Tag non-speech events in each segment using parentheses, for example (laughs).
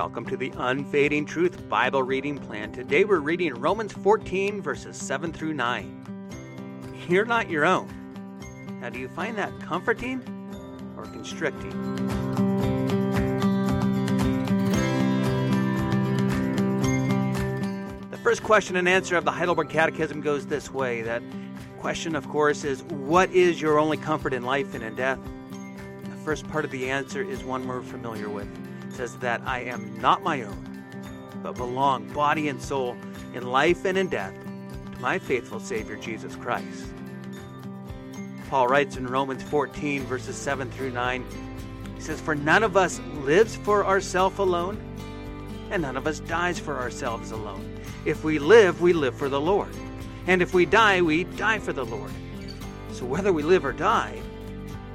welcome to the Unfading Truth Bible reading plan. Today we're reading Romans 14, verses 7 through 9. You're not your own. Now, do you find that comforting or constricting? The first question and answer of the Heidelberg Catechism goes this way that question, of course, is what is your only comfort in life and in death? The first part of the answer is one we're familiar with says that I am not my own, but belong body and soul in life and in death to my faithful Savior Jesus Christ. Paul writes in Romans 14, verses 7 through 9, he says, For none of us lives for ourselves alone, and none of us dies for ourselves alone. If we live, we live for the Lord. And if we die, we die for the Lord. So whether we live or die,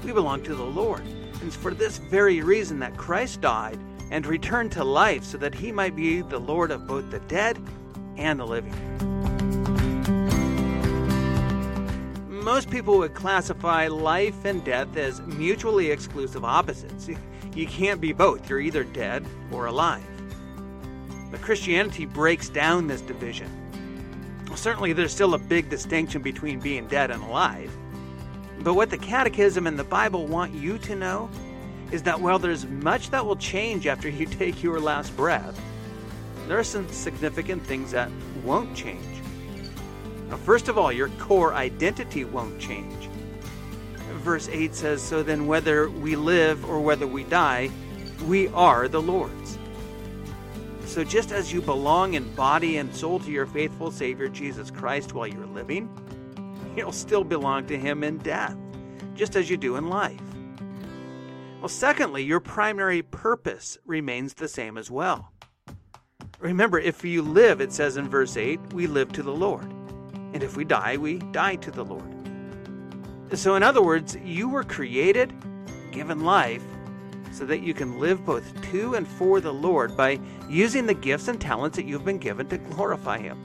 we belong to the Lord. And it's for this very reason that Christ died and returned to life so that he might be the Lord of both the dead and the living. Most people would classify life and death as mutually exclusive opposites. (laughs) You can't be both, you're either dead or alive. But Christianity breaks down this division. Certainly, there's still a big distinction between being dead and alive. But what the Catechism and the Bible want you to know is that while there's much that will change after you (laughs) take your last breath, there are some significant things that won't change. Now, first of all, your core identity won't change. Verse 8 says, So then, whether we live or whether we die, we are the Lord's. So, just as you belong in body and soul to your faithful Savior Jesus Christ while you're living, you'll still belong to Him in death, just as you do in life. Well, secondly, your primary purpose remains the same as well. Remember, if you live, it says in verse 8, we live to the Lord. And if we die, we die to the Lord. So, in other words, you were created, given life, so that you can live both to and for the Lord by using the gifts and talents that you've been given to glorify Him.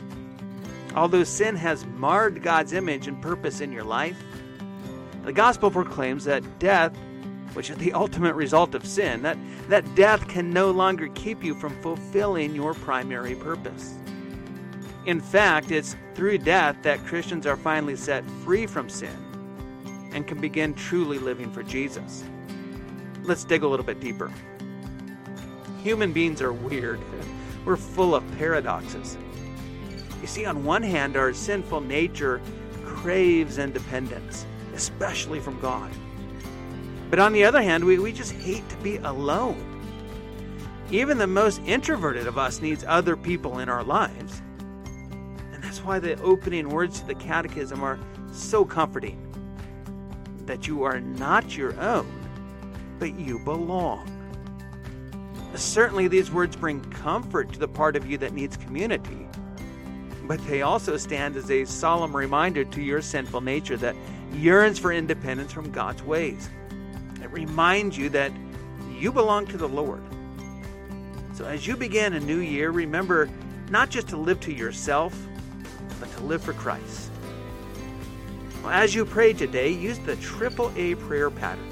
Although sin has marred God's image and purpose in your life, the gospel proclaims that death which is the ultimate result of sin, that, that death can no longer keep you from fulfilling your primary purpose. In fact, it's through death that Christians are finally set free from sin and can begin truly living for Jesus. Let's dig a little bit deeper. Human beings are weird. We're full of paradoxes. You see, on one hand, our sinful nature craves independence, especially from God. But on the other hand, we, we just hate to be alone. Even the most introverted of us needs other people in our lives. And that's why the opening words to the Catechism are so comforting that you are not your own, but you belong. Certainly, these words bring comfort to the part of you that needs community, but they also stand as a solemn reminder to your sinful nature that yearns for independence from God's ways. It reminds you that you belong to the Lord. So as you begin a new year, remember not just to live to yourself, but to live for Christ. Well, as you pray today, use the triple A prayer pattern.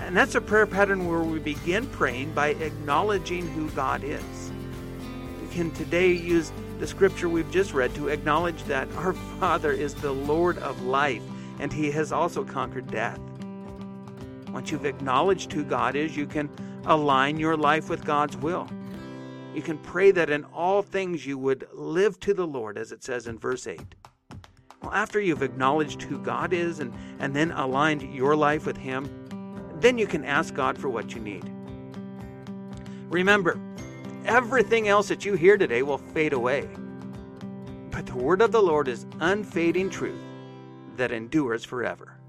And that's a prayer pattern where we begin praying by acknowledging who God is. We can today use the scripture we've just read to acknowledge that our (laughs) Father is the Lord of life and he has also conquered death. Once you've acknowledged who God is, you can align your life with God's will. You can pray that in all things you would live to the Lord, as it says in verse 8. Well, after you've acknowledged who God is and, and then aligned your life with Him, then you can ask God for what you need. Remember, everything else that you hear today will fade away. But the word of the Lord is unfading truth that endures forever.